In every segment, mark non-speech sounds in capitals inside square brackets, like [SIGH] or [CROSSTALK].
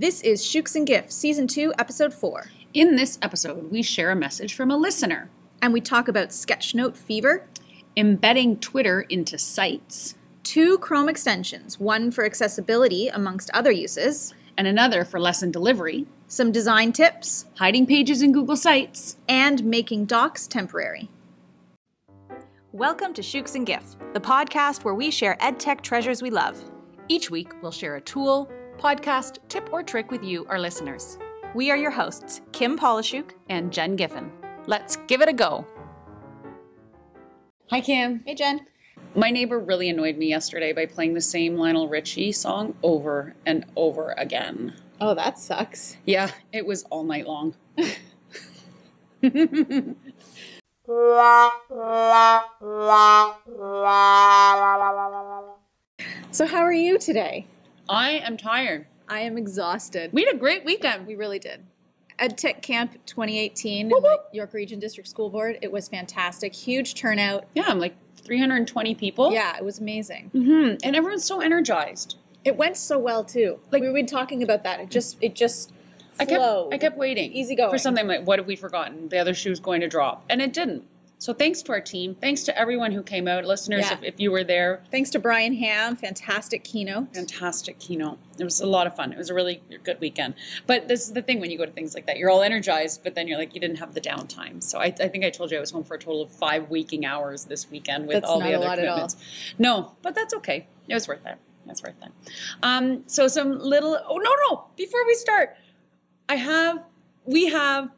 This is Shukes and Giffs, Season 2, Episode 4. In this episode, we share a message from a listener, And we talk about Sketchnote Fever, embedding Twitter into sites, two Chrome extensions, one for accessibility amongst other uses, and another for lesson delivery, some design tips, hiding pages in Google Sites. and making docs temporary. Welcome to Shukes and Giffs, the podcast where we share EdTech treasures we love. Each week, we'll share a tool, podcast, tip, or trick with you, our listeners. We are your hosts, Kim Pollishuke. And Jen Giffen. Let's give it a go. Hi, Kim. Hey, Jen. My neighbor really annoyed me yesterday by playing the same Lionel Richie song over and over again. Oh, that sucks. Yeah, it was all night long. [LAUGHS] [LAUGHS] So, how are you today? I am tired. I am exhausted. We had a great weekend. We really did. EdTech Camp 2018 in Whoop, the whoop. York Region District School Board. It was fantastic. Huge turnout. Yeah, I'm like 320 people. Yeah, it was amazing. hmm And everyone's so energized. It went so well too. Like Like- we've been talking about that. It just it just I kept. I kept waiting. Easy going. For something like what have we forgotten? The other shoe's going to drop. And it didn't. So thanks to our team. Thanks to everyone who came out. Listeners, Yeah. if, if you were there, Thanks to Brian Ham, fantastic keynote. fantastic keynote. It was a lot of fun. It was a really good weekend. But this is the thing when you go to things like that, you're all energized, but then you're like, you didn't have the downtime. So I, I think I told you I was home for a total of five waking hours this weekend with That's all not the a other lot at all. commitments. No, but that's okay. It was worth it. That's worth it. Um, so some little. Oh no, no! Before we start, I have. We have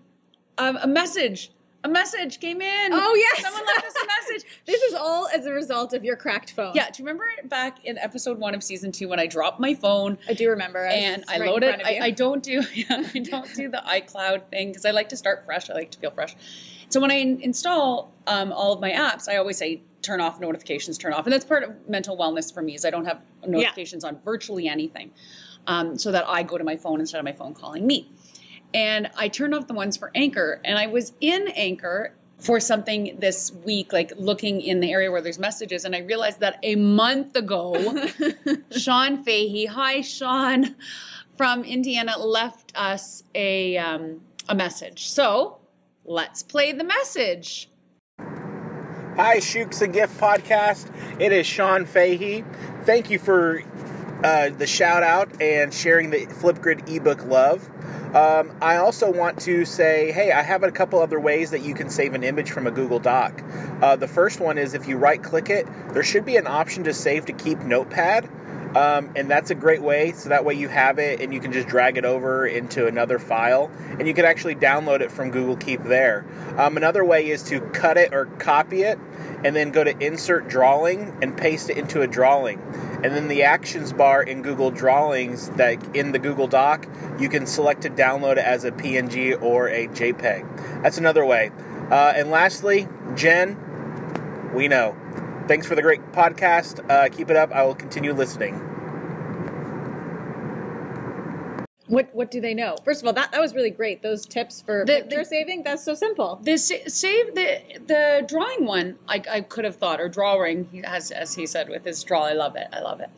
um, a message. A message came in. Oh, yes. Someone left us a message. [LAUGHS] This is all as a result of your cracked phone. Yeah, do you remember back in episode one of season two when I dropped my phone I do remember. was and I right in load it? I. I don't do [LAUGHS] yeah, I don't do the iCloud thing because I like to start fresh. I like to feel fresh. So when I in- install um, all of my apps, I always say turn off notifications, turn off, and that's part of mental wellness for me. Is I don't have notifications on virtually anything, um, so that I go to my phone instead of my phone calling me. And I turned off the ones for Anchor, and I was in Anchor for something this week, like looking in the area where there's messages, and I realized that a month ago, [LAUGHS] Sean Fahey, hi Sean, from Indiana, left us a um, a message. So let's play the message. Hi, Shukes a Gift Podcast. It is Sean Fahey. Thank you for uh, the shout out and sharing the Flipgrid ebook love. Um, I also want to say, hey, I have a couple other ways that you can save an image from a Google Doc. Uh, the first one is if you right click it, there should be an option to save to keep Notepad. Um, and that's a great way. So that way you have it and you can just drag it over into another file, and you can actually download it from Google Keep there. Um, another way is to cut it or copy it, and then go to Insert Drawing and paste it into a drawing. And then the actions bar in Google Drawings that in the Google Doc, you can select to download it as a PNG or a JPEG. That's another way. Uh, and lastly, Jen, we know. Thanks for the great podcast. Uh, keep it up. I will continue listening. What what do they know? First of all, that that was really great. Those tips for The- picture the- saving. That's so simple. The save the the drawing one, I, I could have thought, or drawing, he has as he said with his draw. I love it. I love it.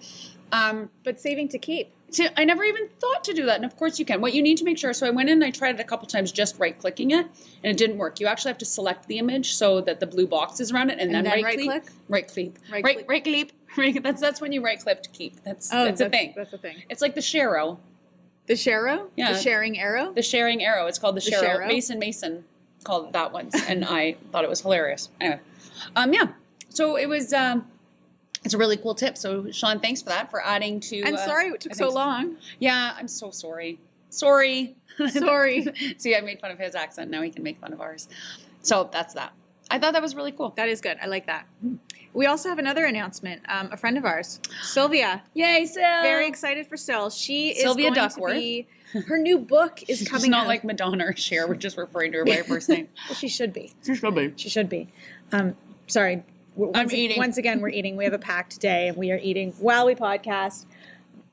Um, But saving to keep. I never even thought to do that. And of course you can. What you need to make sure, so I went in and I tried it a couple times just right clicking it and it didn't work. You actually have to select the image so that the blue box is around it and, And then, then right click. Right click. Right Right click. right click. [LAUGHS] That's that's when you right click to keep. That's Oh, that's a thing. That's a thing. It's like the Sharo, The Sharrow. Yeah. The sharing arrow. the sharing arrow. It's called the, The. Sharo? Mason Mason called it that once, and I thought it was hilarious. Anyway, um, yeah. So it was. Um, it's a really cool tip. So Sean, thanks for that for adding to. and uh, sorry it took so long. Yeah, I'm so sorry. Sorry. Sorry. [LAUGHS] See, I made fun of his accent. Now he can make fun of ours. So that's that. I thought that was really cool. That is good. I like that. We also have another announcement. Um, a friend of ours, Sylvia, Yay, Sil! very excited for Sil. She is Sylvia going Duckworth. to be. Her new book is coming. She's not out. like Madonna or Cher. We're just referring to her by her first name. [LAUGHS] Well, she should be. She should be. She should be. Um, sorry. W- I'm once, eating. Once again, we're eating. We have a packed day, and we are eating while we podcast.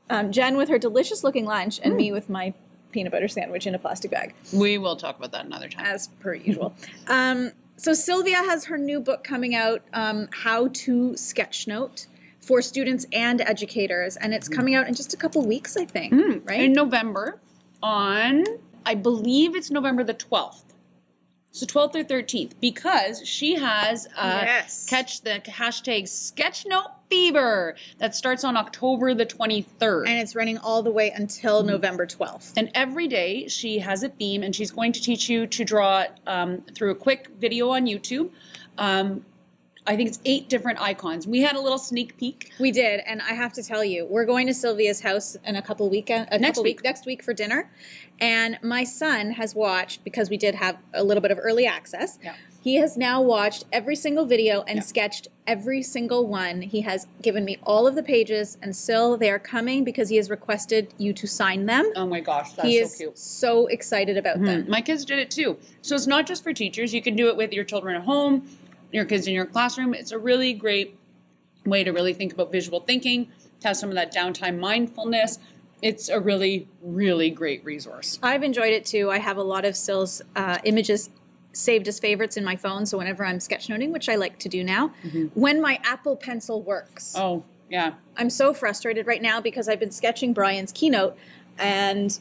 Um, Jen with her delicious-looking lunch, and Mm. me with my peanut butter sandwich in a plastic bag, We will talk about that another time. as per usual. Um, so Sylvia has her new book coming out, um, How to Sketchnote. for students and educators, and it's coming out in just a couple weeks, I think. Right? In November, on I believe it's November the twelfth. So twelfth or thirteenth, because she has uh, Yes. catch the hashtag Sketchnote Fever that starts on October the twenty third. and it's running all the way until November 12th. And every day she has a theme, and she's going to teach you to draw um, through a quick video on YouTube. Um, I think it's eight different icons. We had a little sneak peek. We did, and I have to tell you, we're going to Sylvia's house in a couple weekend, a Next couple week. week, next week for dinner, and my son has watched because we did have a little bit of early access. Yeah. He has now watched every single video and Yeah. sketched every single one. He has given me all of the pages, and still they are coming because he has requested you to sign them. Oh my gosh, that's he so is cute. so excited about them. My kids did it too. So it's not just for teachers. You can do it with your children at home, your kids in your classroom. It's a really great way to really think about visual thinking, to have some of that downtime mindfulness. It's a really, really great resource. I've enjoyed it too. I have a lot of Sill's uh, images saved as favorites in my phone. So whenever I'm sketchnoting, which I like to do now, when my Apple Pencil works, Oh, yeah. I'm so frustrated right now because I've been sketching Brian's keynote and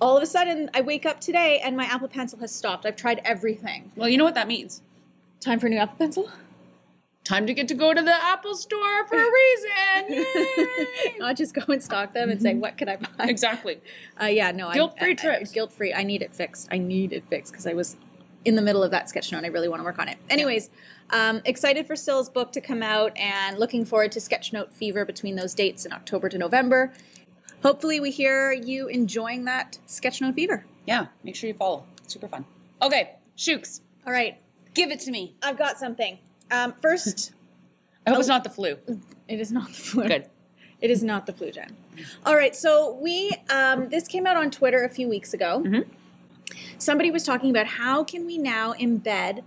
all of a sudden I wake up today and my Apple Pencil has stopped. I've tried everything. Well, you know what that means? Time for a new Apple Pencil? Time to get to go to the Apple store for a reason. [LAUGHS] Yay! Not just go and stock them and say, what can I buy? exactly. Uh, yeah, no. I- Guilt-free I- I- trips. Guilt-free. I need it fixed. I need it fixed because I was in the middle of that sketch note. and I really want to work on it. Anyways, um, excited for Sill's book to come out and looking forward to Sketchnote Fever between those dates in October to November. Hopefully, we hear you enjoying that Sketchnote Fever. Yeah, make sure you follow. Super fun. Okay, Shukes, All right, give it to me. I've got something. Um, first, [LAUGHS] I hope it's not the flu. it is not the flu. Good. It is not the flu gen. All right, so we um, this came out on Twitter a few weeks ago. Mhm. Somebody was talking about how can we now embed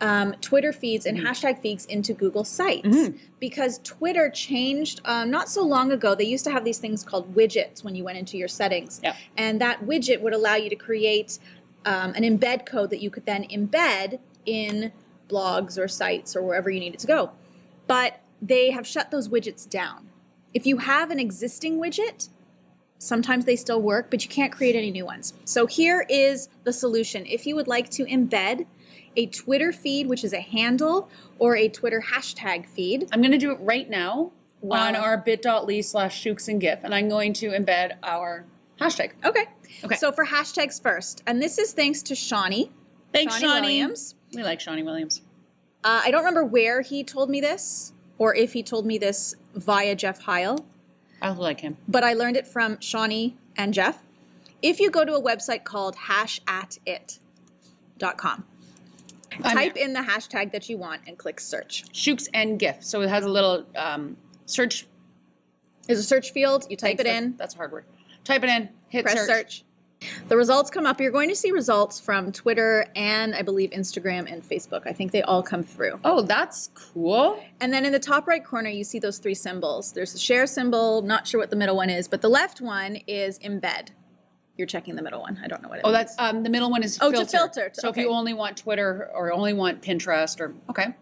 um, Twitter feeds and hashtag feeds into Google Sites Mhm. because Twitter changed um, not so long ago. They used to have these things called widgets when you went into your settings, Yeah. and that widget would allow you to create um, an embed code that you could then embed in blogs or sites or wherever you need it to go. But they have shut those widgets down. If you have an existing widget, sometimes they still work, but you can't create any new ones. So here is the solution. If you would like to embed a Twitter feed, which is a handle, or a Twitter hashtag feed, I'm going to do it right now Wow. on our bit.ly slash Shukes and Giff, and I'm going to embed our hashtag. okay. Okay. So for hashtags first, and this is thanks to Shawnee. Thanks, Shawnee Shawnee. Williams. We like Shawnee Williams. Uh, I don't remember where he told me this, or if he told me this via Jeff Heil. I like him. but I learned it from Shawnee and Jeff. If you go to a website called hashatit.com, I'm type in the hashtag that you want and click search. Shukes and Giff. So it has a little um, search. There's a search field, you type it Thanks, in, That's, that's a hard word. Type it in. Hit press search. search. The results come up. You're going to see results from Twitter and I believe Instagram and Facebook. I think they all come through. Oh, that's cool. And then in the top right corner, you see those three symbols. There's the share symbol, not sure what the middle one is, but the left one is embed. You're checking the middle one. I don't know what it Oh, means. that's um, the middle one is Oh, to filter. So if you only want Twitter or only want Pinterest or okay,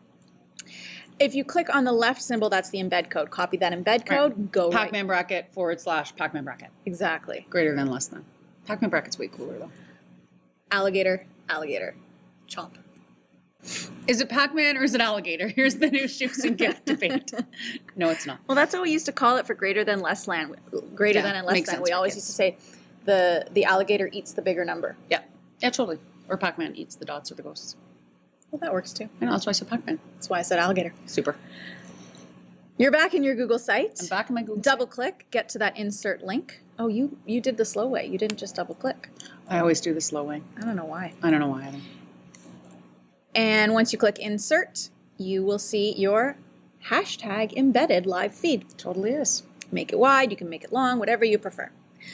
If you click on the left symbol, that's the embed code. Copy that embed code, go right. Pac-Man bracket forward slash Pac-Man bracket Exactly. greater than less than. Pac-Man bracket's way cooler though. Alligator, alligator, chomp. Is it Pac-Man or is it alligator? [LAUGHS] Here's the new Shukes and Giff debate. [LAUGHS] No, it's not. Well, that's what we used to call it for greater than less land. Greater Yeah, than and less than. We always kids. used to say the the alligator eats the bigger number. Yeah, yeah, totally. Or Pac-Man eats the dots or the ghosts. Well, that works too. I know that's why I said Pac-Man. That's why I said alligator. Super. You're back in your Google site. I'm back in my Google. Double click, get to that insert link. Oh, you you did the slow way. You didn't just double click. I always do the slow way. I don't know why. I don't know why. either. And once you click insert, you will see your hashtag embedded live feed. Totally is. Make it wide, you can make it long, whatever you prefer.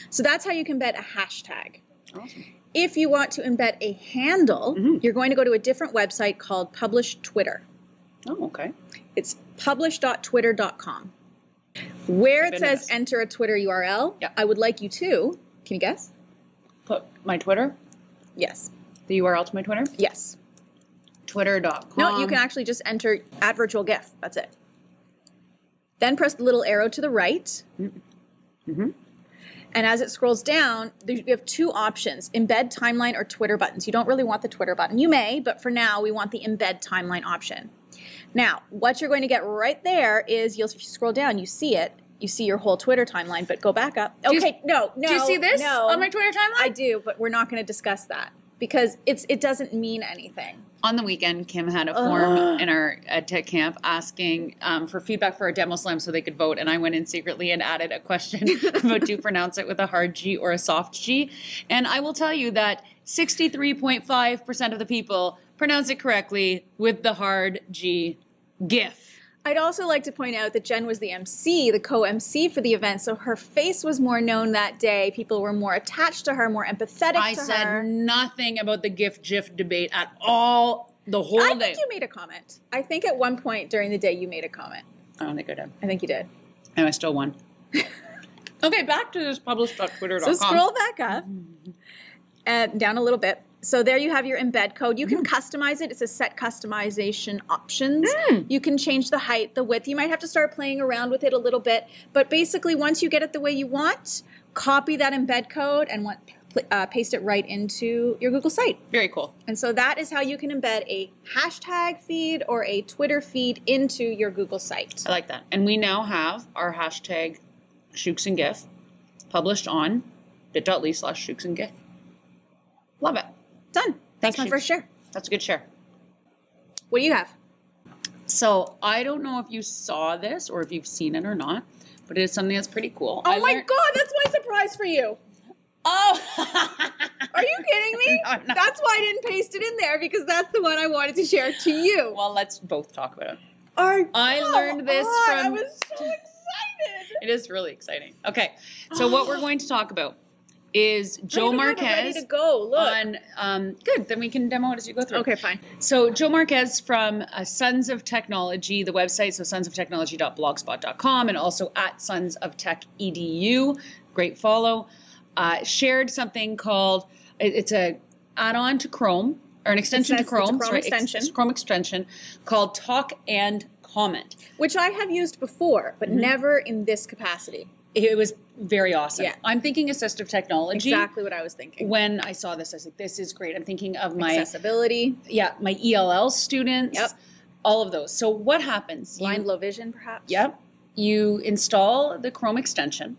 So that's how you can embed a hashtag. Awesome. If you want to embed a handle, Mhm. you're going to go to a different website called Publish Twitter. Oh, okay. It's publish.twitter.com. Where it I've been to says this. enter a Twitter URL, Yeah. I would like you to, can you guess? Put my Twitter, Yes. the URL to my Twitter, Yes. twitter.com. No, you can actually just enter at virtual Giff. That's it. Then press the little arrow to the right. Mhm. And as it scrolls down, you have two options embed timeline or Twitter buttons. You don't really want the Twitter button. You may, but for now, we want the embed timeline option. Now, what you're going to get right there is you'll if you scroll down, you see it. You see your whole Twitter timeline, but go back up. you- Okay, no, no. Do you see this no. on my Twitter timeline? I do, but we're not going to discuss that because it's it doesn't mean anything. on the weekend, Kim had a form in our ed tech camp asking um, for feedback for a demo slam so they could vote. And I went in secretly and added a question [LAUGHS] about do you pronounce it with a hard G or a soft G. And I will tell you that 63.5% of the people pronounce it correctly with the hard G GIF. I'd also like to point out that Jen was the MC, the co-MC for the event, so her face was more known that day. People were more attached to her, more empathetic I to her. I said nothing about the GIF GIF debate at all the whole I day. I think you made a comment. I think at one point during the day you made a comment. I don't think I did. I think you did. And I still won. [LAUGHS] okay, back to this published.twitter.com. So scroll back up and down a little bit. So there you have your embed code. You can customize it. It says set customization options. You can change the height, the width. You might have to start playing around with it a little bit. But basically, once you get it the way you want, copy that embed code and want, uh, paste it right into your Google site. Very cool. And so that is how you can embed a hashtag feed or a Twitter feed into your Google site. I like that. And we now have our hashtag Shukes and Giff published on bit.ly slash Shukes and Giff. Love it. Done. That's my first share. That's a good share. What do you have? So I don't know if you saw this or if you've seen it or not, but it is something that's pretty cool. Oh I my learned- god, that's my surprise for you. Oh! [LAUGHS] Are you kidding me? [LAUGHS] No. That's why I didn't paste it in there because that's the one I wanted to share to you. well, let's both talk about it. Are- I learned this on, I from- was so excited. It is really exciting. Okay, so what we're [GASPS] going to talk about is Joe I even have it ready Marquez to go. Look. on. Um, good, then we can demo it as you go through. okay, fine. So Joe Marquez from uh, Sons of Technology, the website, so sonsoftechnology.blogspot.com, and also at Sons of Tech Edu. Great follow. Uh, shared something called it- it's a add-on to Chrome or an extension to Chrome. Chrome sorry, ex- extension. it's a Chrome extension called Talk and Comment. Which I have used before, but Mm-hmm. never in this capacity. It was very awesome. Yeah. I'm thinking assistive technology. Exactly what I was thinking. When I saw this, I was like, "This is great." I'm thinking of my Accessibility, yeah my ELL students. Yep. All of those. So what happens? You- blind low vision, perhaps. Yep. You install the Chrome extension,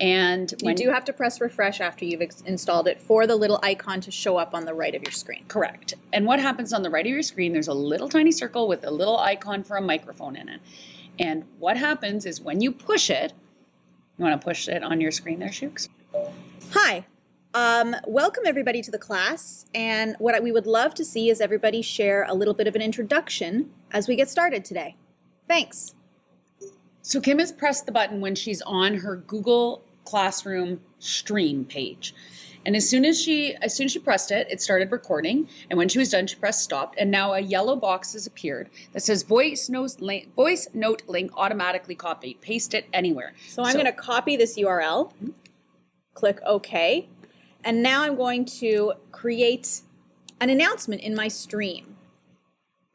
and You do have to press refresh after you've ex- installed it for the little icon to show up on the right of your screen. correct. And what happens on the right of your screen? There's a little tiny circle with a little icon for a microphone in it. And what happens is when you push it, you want to push it on your screen there, Shukes? Hi. Um, welcome everybody to the class. And what I- we would love to see is everybody share a little bit of an introduction as we get started today. Thanks. So Kim has pressed the button when she's on her Google Classroom stream page. And as soon as she as soon as she pressed it, it started recording. And when she was done, she pressed stop. And now a yellow box has appeared that says voice note link, voice note link automatically copy. Paste it anywhere. So I'm going to copy this URL, click OK, and now I'm going to create an announcement in my stream.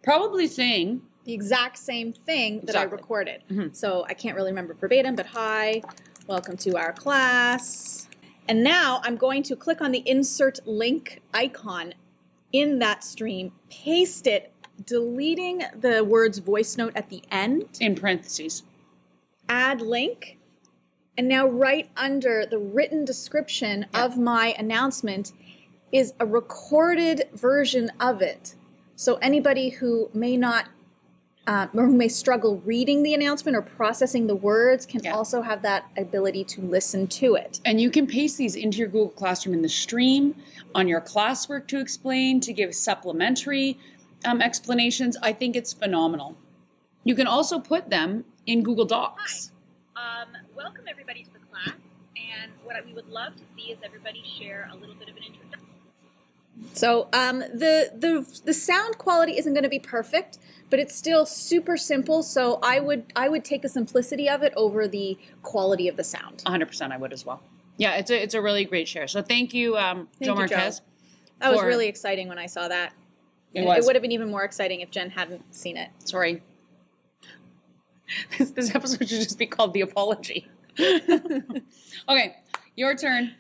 probably saying The exact same thing that I Exactly. recorded. Mhm. So I can't really remember verbatim, but hi, welcome to our class. And now I'm going to click on the insert link icon in that stream, paste it, deleting the words voice note at the end, in parentheses. add link, and now right under the written description of my announcement is a recorded version of it. So anybody who may not uh, or [LAUGHS] who may struggle reading the announcement or processing the words can Yeah. also have that ability to listen to it. And you can paste these into your Google Classroom in the stream, on your classwork to explain, to give supplementary um, explanations. I think it's phenomenal. You can also put them in Google Docs. Um, welcome everybody to the class, and what we would love to see is everybody share a little bit of an introduction. So um, the the the sound quality isn't going to be perfect, but it's still super simple. So I would I would take the simplicity of it over the quality of the sound. 100% I would as well. Yeah, it's a, it's a really great share. So thank you, um, Thank Joe you, Joe. That was really exciting when I saw that. It it would have been even more exciting if Jen hadn't seen it. Sorry. This, [LAUGHS] this episode should just be called The Apology. [LAUGHS] okay, your turn.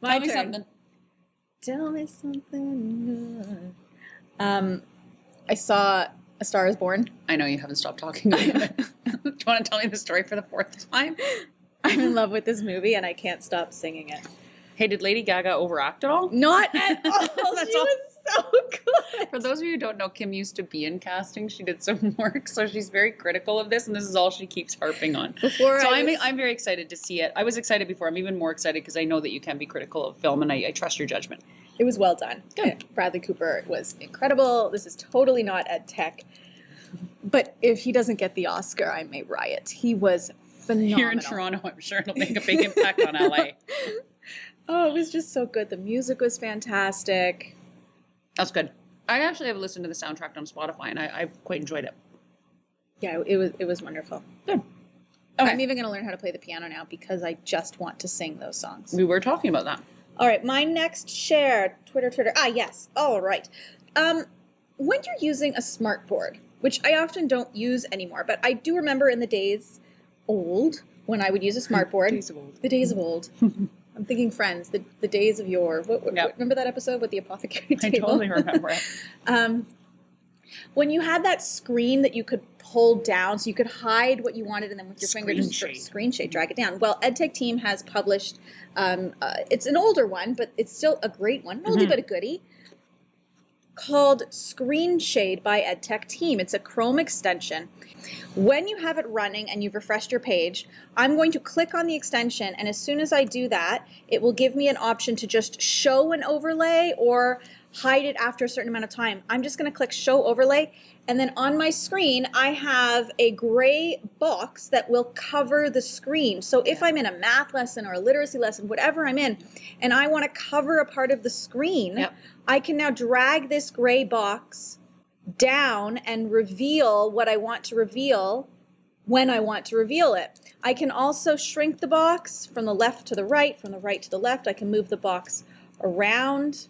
My Tell me something. Tell me something good. Um, I saw A Star Is Born. I know you haven't stopped talking about it. [LAUGHS] [LAUGHS] Do you want to tell me the story for the fourth time? I'm in love with this movie and I can't stop singing it. Hey, did Lady Gaga overact at all? Not at [LAUGHS] all. That's she all. was so good. For those of you who don't know, Kim used to be in casting. She did some [LAUGHS] work, so she's very critical of this, and this is all she keeps harping on. Before so I I'm, I'm very excited to see it. I was excited before. I'm even more excited because I know that you can be critical of film, and I, I trust your judgment. It was well done. Good. Bradley Cooper was incredible. This is totally not ed tech. But if he doesn't get the Oscar, I may riot. He was phenomenal. Here in Toronto, I'm sure it'll make a big impact on LA. [LAUGHS] Oh, it was just so good. The music was fantastic. That's good. I actually have listened to the soundtrack on Spotify, and I, I quite enjoyed it. Yeah, it was it was wonderful. Good. I'm even going to learn how to play the piano now because I just want to sing those songs. We were talking about that. All right, my next share, Twitter, Twitter. Ah, yes. All right. Um, when you're using a smartboard, which I often don't use anymore, but I do remember in the days old when I would use a smartboard. [LAUGHS] Days of old. The days of old. [LAUGHS] I'm thinking Friends, the, the days of yore. What, what, Yep. remember that episode with the apothecary [LAUGHS] table? I totally remember it. [LAUGHS] Um, when you had that screen that you could pull down, so you could hide what you wanted, and then with your finger Screen just shade. screen shade, drag it down. Well, EdTech Team has published. Um, uh, it's an older one, but it's still a great one, an oldie Mhm. but a goodie, called Screen Shade by EdTech Team. It's a Chrome extension. When you have it running and you've refreshed your page, I'm going to click on the extension, and as soon as I do that, it will give me an option to just show an overlay or hide it after a certain amount of time. I'm just going to click Show Overlay, and then on my screen, I have a gray box that will cover the screen. So if I'm in a math lesson or a literacy lesson, whatever I'm in, and I want to cover a part of the screen, Yep. I can now drag this gray box down and reveal what I want to reveal when I want to reveal it. I can also shrink the box from the left to the right, from the right to the left. I can move the box around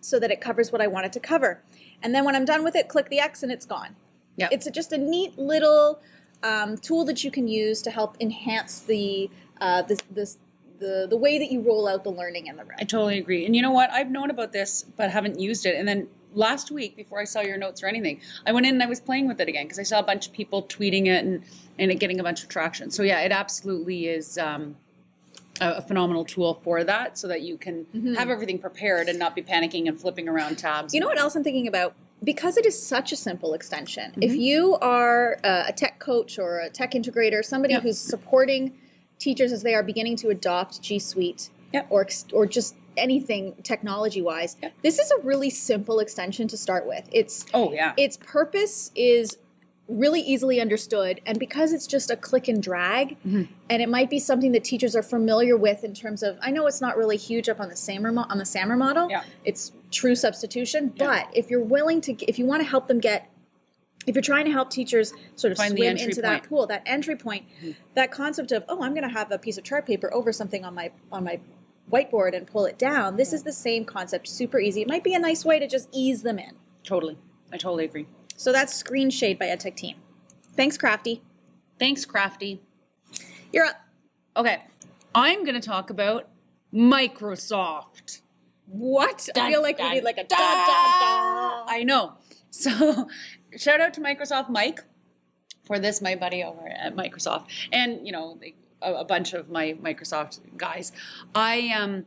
so that it covers what I want it to cover. And then when I'm done with it, click the X and it's gone. Yep. It's a, just a neat little um, tool that you can use to help enhance the, uh, the, the, the, the way that you roll out the learning in the room. I totally agree. And you know what? I've known about this, but haven't used it. And then last week, before I saw your notes or anything, I went in and I was playing with it again because I saw a bunch of people tweeting it and, and it getting a bunch of traction. So yeah, it absolutely is um, a, a phenomenal tool for that so that you can have everything prepared and not be panicking and flipping around tabs. You know what else I'm thinking about? Because it is such a simple extension. If you are a tech coach or a tech integrator, somebody Yep. who's supporting teachers as they are beginning to adopt G Suite Yep. or or just anything technology wise, Yep. this is a really simple extension to start with. It's Oh yeah. its purpose is really easily understood and because it's just a click and drag Mhm. and it might be something that teachers are familiar with in terms of I know it's not really huge up on the SAMR mo- on the SAMR model Yeah. it's true substitution Yeah. but if you're willing to if you want to help them get if you're trying to help teachers sort of Find swim into point. that pool that entry point Mhm. that concept of oh I'm going to have a piece of chart paper over something on my on my whiteboard and pull it down this is the same concept super easy it might be a nice way to just ease them in totally. I totally agree. so that's Screen Shade by EdTech Team. Thanks, Crafty. Thanks, Crafty. You're up. Okay. I'm going to talk about Microsoft. What? I feel like dun, we need like a da dun. da da. I know. [LAUGHS] So, shout out to Microsoft Mike for this, my buddy over at Microsoft, and you know a, a bunch of my Microsoft guys. I um,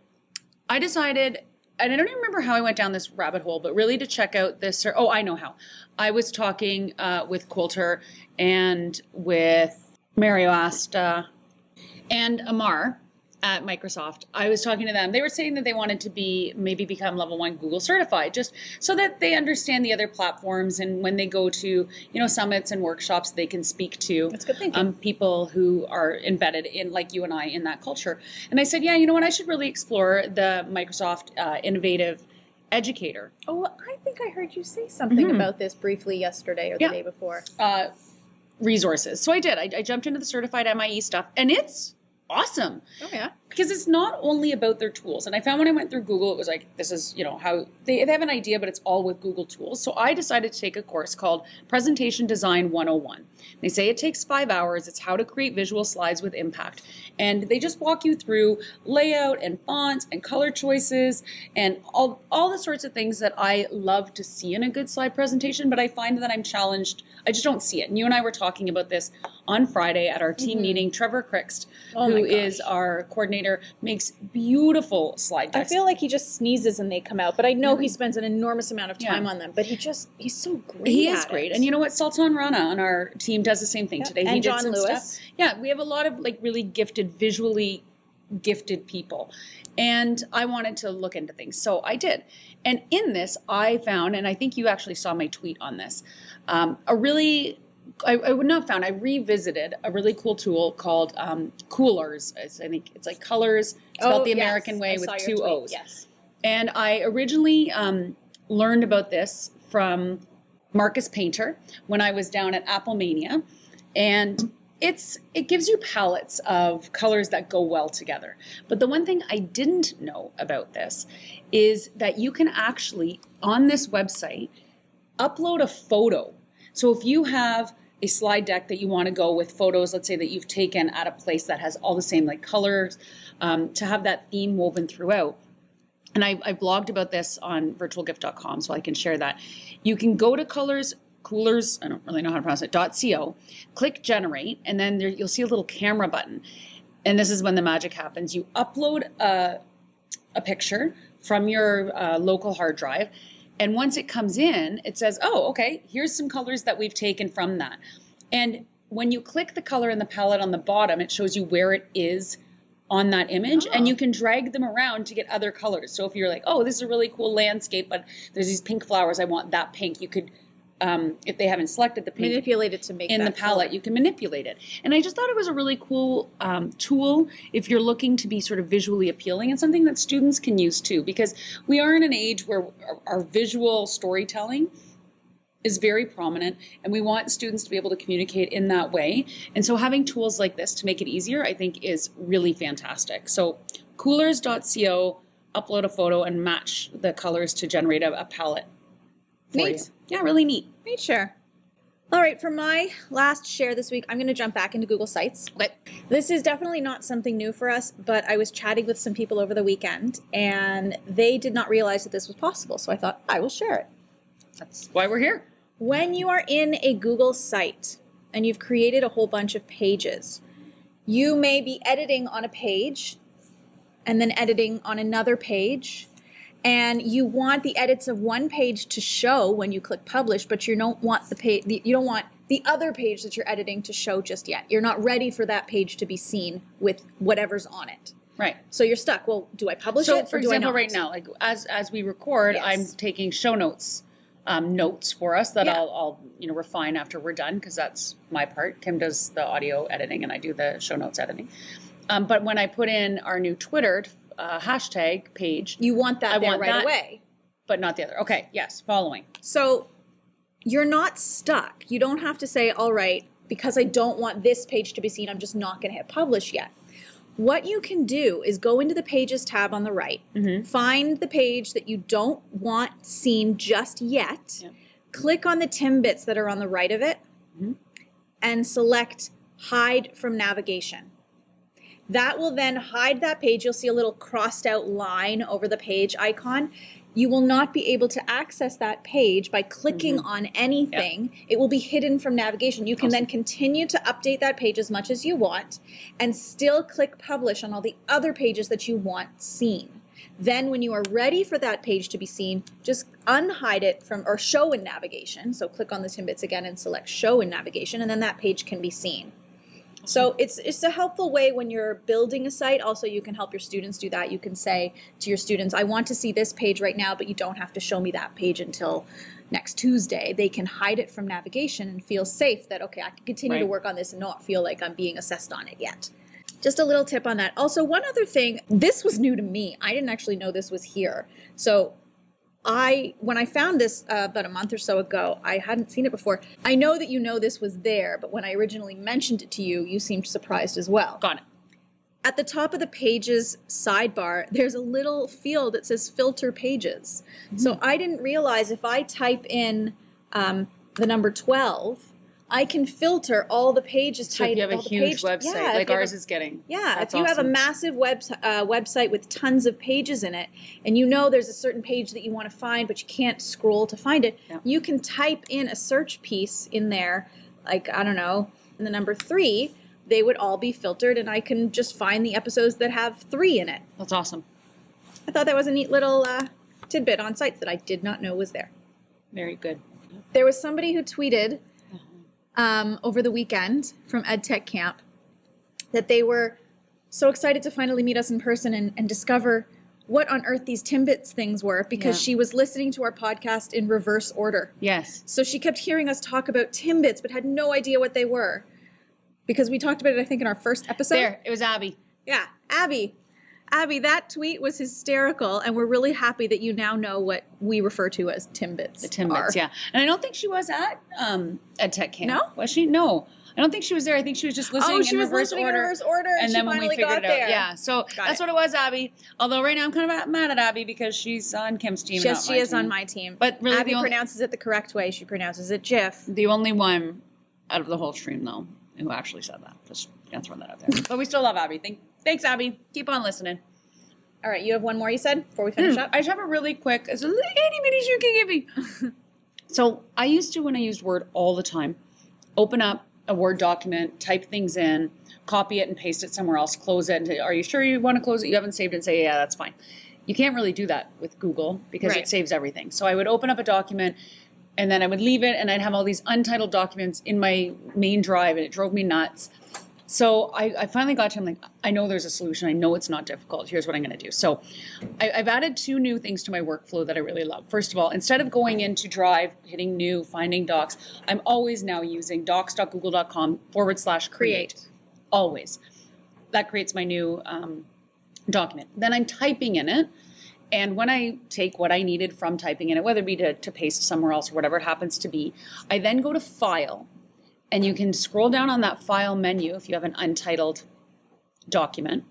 I decided, and I don't even remember how I went down this rabbit hole, but really to check out this. Oh, I know how. I was talking uh, with Coulter and with Mario Asta and Amar at Microsoft. I was talking to them. They were saying that they wanted to be maybe become level one Google certified, just so that they understand the other platforms and when they go to you know summits and workshops, they can speak to That's good thinking. um, people who are embedded in like you and I in that culture. And I said, yeah, you know what? I should really explore the Microsoft uh, Innovative Educator. oh, I think I heard you say something Mhm. about this briefly yesterday or the Yeah. day before. uh, resources. So I did. I, I jumped into the certified MIE stuff, and it's awesome. Oh yeah. Because it's not only about their tools. And I found when I went through Google, it was like, this is, you know, how they, they have an idea, but it's all with Google tools. So I decided to take a course called Presentation Design 101. They say it takes five hours. It's how to create visual slides with impact. And they just walk you through layout and fonts and color choices and all, all the sorts of things that I love to see in a good slide presentation. But I find that I'm challenged. I just don't see it. And you and I were talking about this on Friday at our team mm-hmm. meeting. Trevor Crixt, Oh who is our coordinator, makes beautiful slide I feel like he just sneezes and they come out, but I know he spends an enormous amount of time Yeah. on them. But he just he's so great. he is great. it. And you know what? Sultan Rana on our team does the same thing Yeah. today. And he John did some Lewis. stuff. Yeah, we have a lot of like really gifted, visually gifted people. And I wanted to look into things. So I did. And in this, I found, and I think you actually saw my tweet on this, um, a really I, I would not found. I revisited a really cool tool called um, Coolors. I think it's like colors. It's spelled the Oh, yes. American way I with two tweet, O's. Yes. And I originally um, learned about this from Marcus Painter when I was down at Applemania, and it's it gives you palettes of colors that go well together. But the one thing I didn't know about this is that you can actually on this website upload a photo. So if you have a slide deck that you want to go with photos, let's say that you've taken at a place that has all the same like colors, um, to have that theme woven throughout. And I, I blogged about this on virtualgiff.com, so I can share that. You can go to colors, coolors, I don't really know how to pronounce it, .co, click generate, and then there, you'll see a little camera button. And this is when the magic happens. You upload a, a picture from your uh, local hard drive. And once it comes in, it says, oh, okay, here's some colors that we've taken from that. And when you click the color in the palette on the bottom, it shows you where it is on that image and you oh. can drag them around to get other colors. So if you're like, oh, this is a really cool landscape, but there's these pink flowers, I want that pink, you could, um, if they haven't selected the pink, Manipulate it to make in the palette, color. you can manipulate it. And I just thought it was a really cool um, tool if you're looking to be sort of visually appealing and something that students can use too, because we are in an age where our, visual storytelling is very prominent and we want students to be able to communicate in that way. And so having tools like this to make it easier, I think is really fantastic. So coolors.co, upload a photo and match the colors to generate a, a palette. Neat. you. Yeah, really neat. Great share. All right, for my last share this week, I'm going to jump back into Google Sites. Okay. This is definitely not something new for us, but I was chatting with some people over the weekend and they did not realize that this was possible. So I thought I will share it. That's why we're here. When you are in a Google site and you've created a whole bunch of pages, you may be editing on a page and then editing on another page. And you want the edits of one page to show when you click publish, but you don't want the page you don't want the other page that you're editing to show just yet. You're not ready for that page to be seen with whatever's on it. Right. So you're stuck. Well, do I publish So, it? for or do I example, right now, like as as we record, Yes. I'm taking show notes, um, notes for us that Yeah. I'll, I'll you know refine after we're done because that's my part. Kim does the audio editing and I do the show notes editing. Um, but when I put in our new Twitter uh, hashtag page, you want that I want right that. away. but not the other. Okay, yes, following. So you're not stuck. You don't have to say, all right, because I don't want this page to be seen, I'm just not going to hit publish yet. What you can do is go into the Pages tab on the right, find the page that you don't want seen just yet, Yep. click on the Timbits that are on the right of it, and select Hide from Navigation. That will then hide that page. You'll see a little crossed out line over the page icon. You will not be able to access that page by clicking mm-hmm. on anything. It will be hidden from navigation. You can then continue to update that page as much as you want and still click publish on all the other pages that you want seen. Then, when you are ready for that page to be seen, just unhide it from or show in navigation. So, click on the Timbits again and select show in navigation, and then that page can be seen. So it's it's a helpful way when you're building a site. Also, you can help your students do that. You can say to your students, "I want to see this page right now, but you don't have to show me that page until next Tuesday." They can hide it from navigation and feel safe that okay, I can continue to work on this and not feel like I'm being assessed on it yet. Just a little tip on that. Also, one other thing, this was new to me. I didn't actually know this was here. So I when I found this uh, about a month or so ago, I hadn't seen it before. I know that you know this was there, but when I originally mentioned it to you, you seemed surprised as well. Got it. at the top of the pages sidebar, there's a little field that says filter pages. So I didn't realize if I type in um, the number 12, I can filter all the pages. So if type- you have a huge page- website, Yeah, like ours a- is getting. yeah, That's if you have a massive web, uh, website with tons of pages in it, and you know there's a certain page that you want to find, but you can't scroll to find it, Yeah. you can type in a search piece in there, like, I don't know, in the number three, they would all be filtered, and I can just find the episodes that have three in it. That's awesome. I thought that was a neat little uh, tidbit on sites that I did not know was there. Very good. There was somebody who tweeted um, over the weekend from EdTech Camp that they were so excited to finally meet us in person and, and discover what on earth these Timbits things were because Yeah. she was listening to our podcast in reverse order. Yes. So she kept hearing us talk about Timbits but had no idea what they were because we talked about it, I think, in our first episode. There, it was Abby. Yeah, Abby. Abby, that tweet was hysterical, and we're really happy that you now know what we refer to as Timbits. The Timbits, are. yeah. And I don't think she was at um at Tech Camp. No? Was she? No. I don't think she was there. I think she was just listening Oh, she in was reverse listening order. in reverse order, and, and she then when finally we figured got it there. yeah. So Got that's it. what it was, Abby. Although right now I'm kind of mad at Abby because she's on Kim's team. Yes, she is on my team. But really Abby only- pronounces it the correct way. She pronounces it Jiff. The only one out of the whole stream though who actually said that. Just gonna throw that out there. but we still love Abby. Thank, thanks, Abby. Keep on listening. All right, you have one more. You said before we finish Hmm, up. I just have a really quick, it's a little itty bitty you can give me. [LAUGHS] so I used to, when I used Word all the time, open up a Word document, type things in, copy it and paste it somewhere else, close it, and say, are you sure you want to close it? You haven't saved it and say, yeah, that's fine. You can't really do that with Google because Right. it saves everything. So I would open up a document and then I would leave it and I'd have all these untitled documents in my main drive and it drove me nuts. So I, I finally got to him like, I know there's a solution. I know it's not difficult. Here's what I'm going to do. So I, I've added two new things to my workflow that I really love. First of all, instead of going into Drive, hitting new, finding docs, I'm always now using docs.google.com forward slash create. Create. Always. That creates my new um, document. Then I'm typing in it. And when I take what I needed from typing in it, whether it be to, to paste somewhere else or whatever it happens to be, I then go to File and you can scroll down on that file menu if you have an untitled document.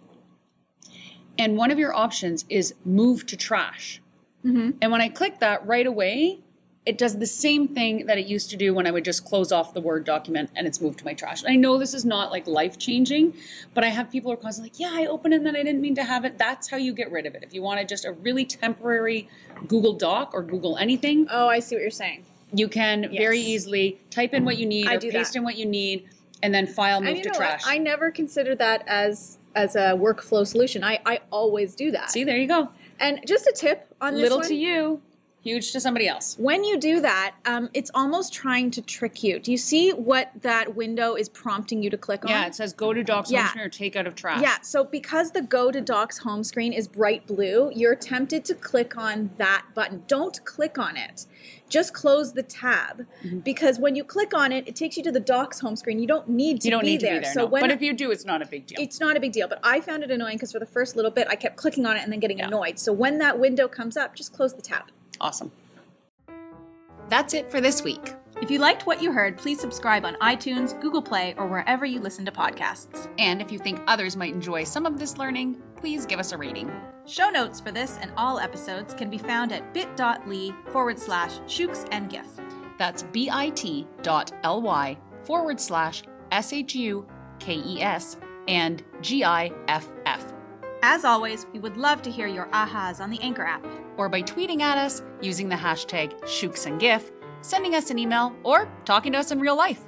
And one of your options is move to trash. Mm-hmm. And when I click that right away, it does the same thing that it used to do when I would just close off the Word document and it's moved to my trash. I know this is not like life changing, but I have people who are constantly like, yeah, I opened it and then I didn't mean to have it. That's how you get rid of it. If you wanted just a really temporary Google Doc or Google anything, Oh, I see what you're saying. You can very easily type in what you need I or do paste that. in what you need and then file move and to trash. what? I never considered that as as a workflow solution. I I always do that. See, there you go. And just a tip on this Little to you, huge to somebody else. When you do that, um, it's almost trying to trick you. Do you see what that window is prompting you to click on? Yeah, it says go to docs Yeah. home screen or take out of trash. Yeah, so because the Go to Docs home screen is bright blue, you're tempted to click on that button. Don't click on it. Just close the tab Mm-hmm. because when you click on it, it takes you to the Docs home screen. You don't need to, You don't be, need to be there. So no. when but if you do, it's not a big deal. it's not a big deal, but I found it annoying because for the first little bit, I kept clicking on it and then getting Yeah. annoyed. So when that window comes up, just close the tab. Awesome. That's it for this week. If you liked what you heard, please subscribe on iTunes, Google Play, or wherever you listen to podcasts. And if you think others might enjoy some of this learning, please give us a rating. Show notes for this and all episodes can be found at bit.ly forward slash shukes and giff. That's bit.ly forward slash S H U K E S and G I F F. As always, we would love to hear your ahas on the Anchor app. Or by tweeting at us using the hashtag ShukesandGiff, sending us an email, or talking to us in real life.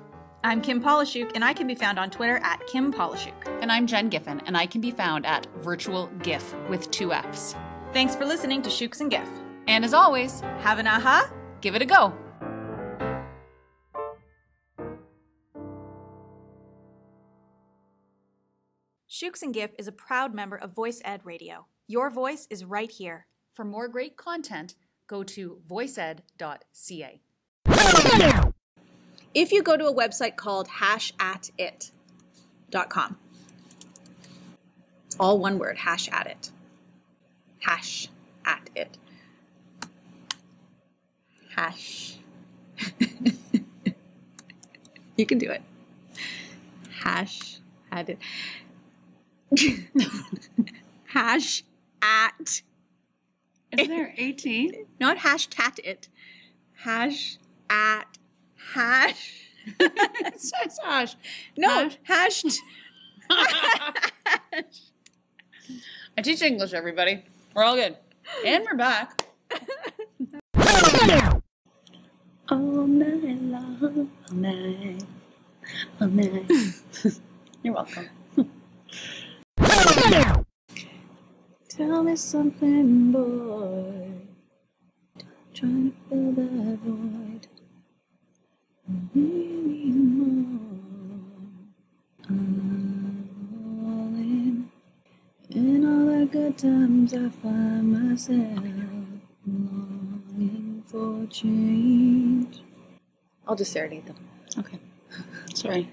I'm Kim Pollishuke, and I can be found on Twitter at Kim Pollishuke. And I'm Jen Giffen, and I can be found at Virtual Giff with two F's. Thanks for listening to Shukes and Giff. And as always, Have an aha? give it a go. Shukes and Giff is a proud member of Voice Ed Radio. Your voice is right here. For more great content, go to voiced.ca. If you go to a website called hashatit.com, it's all one word, hash at it. Hash at it. Hash. [LAUGHS] you can do it. Hash at it. [LAUGHS] hash at Is there 18? not hash tat it hash at hash [LAUGHS] it says hash. no Hash. hashed [LAUGHS] I teach English, everybody. We're all good. And we're back. all night long, all night, all night. You're welcome. Tell me something, boy. Trying to fill that void. Need more. I'm all in. In all the good times, I find myself longing for change. I'll just serenade them Okay. Sorry.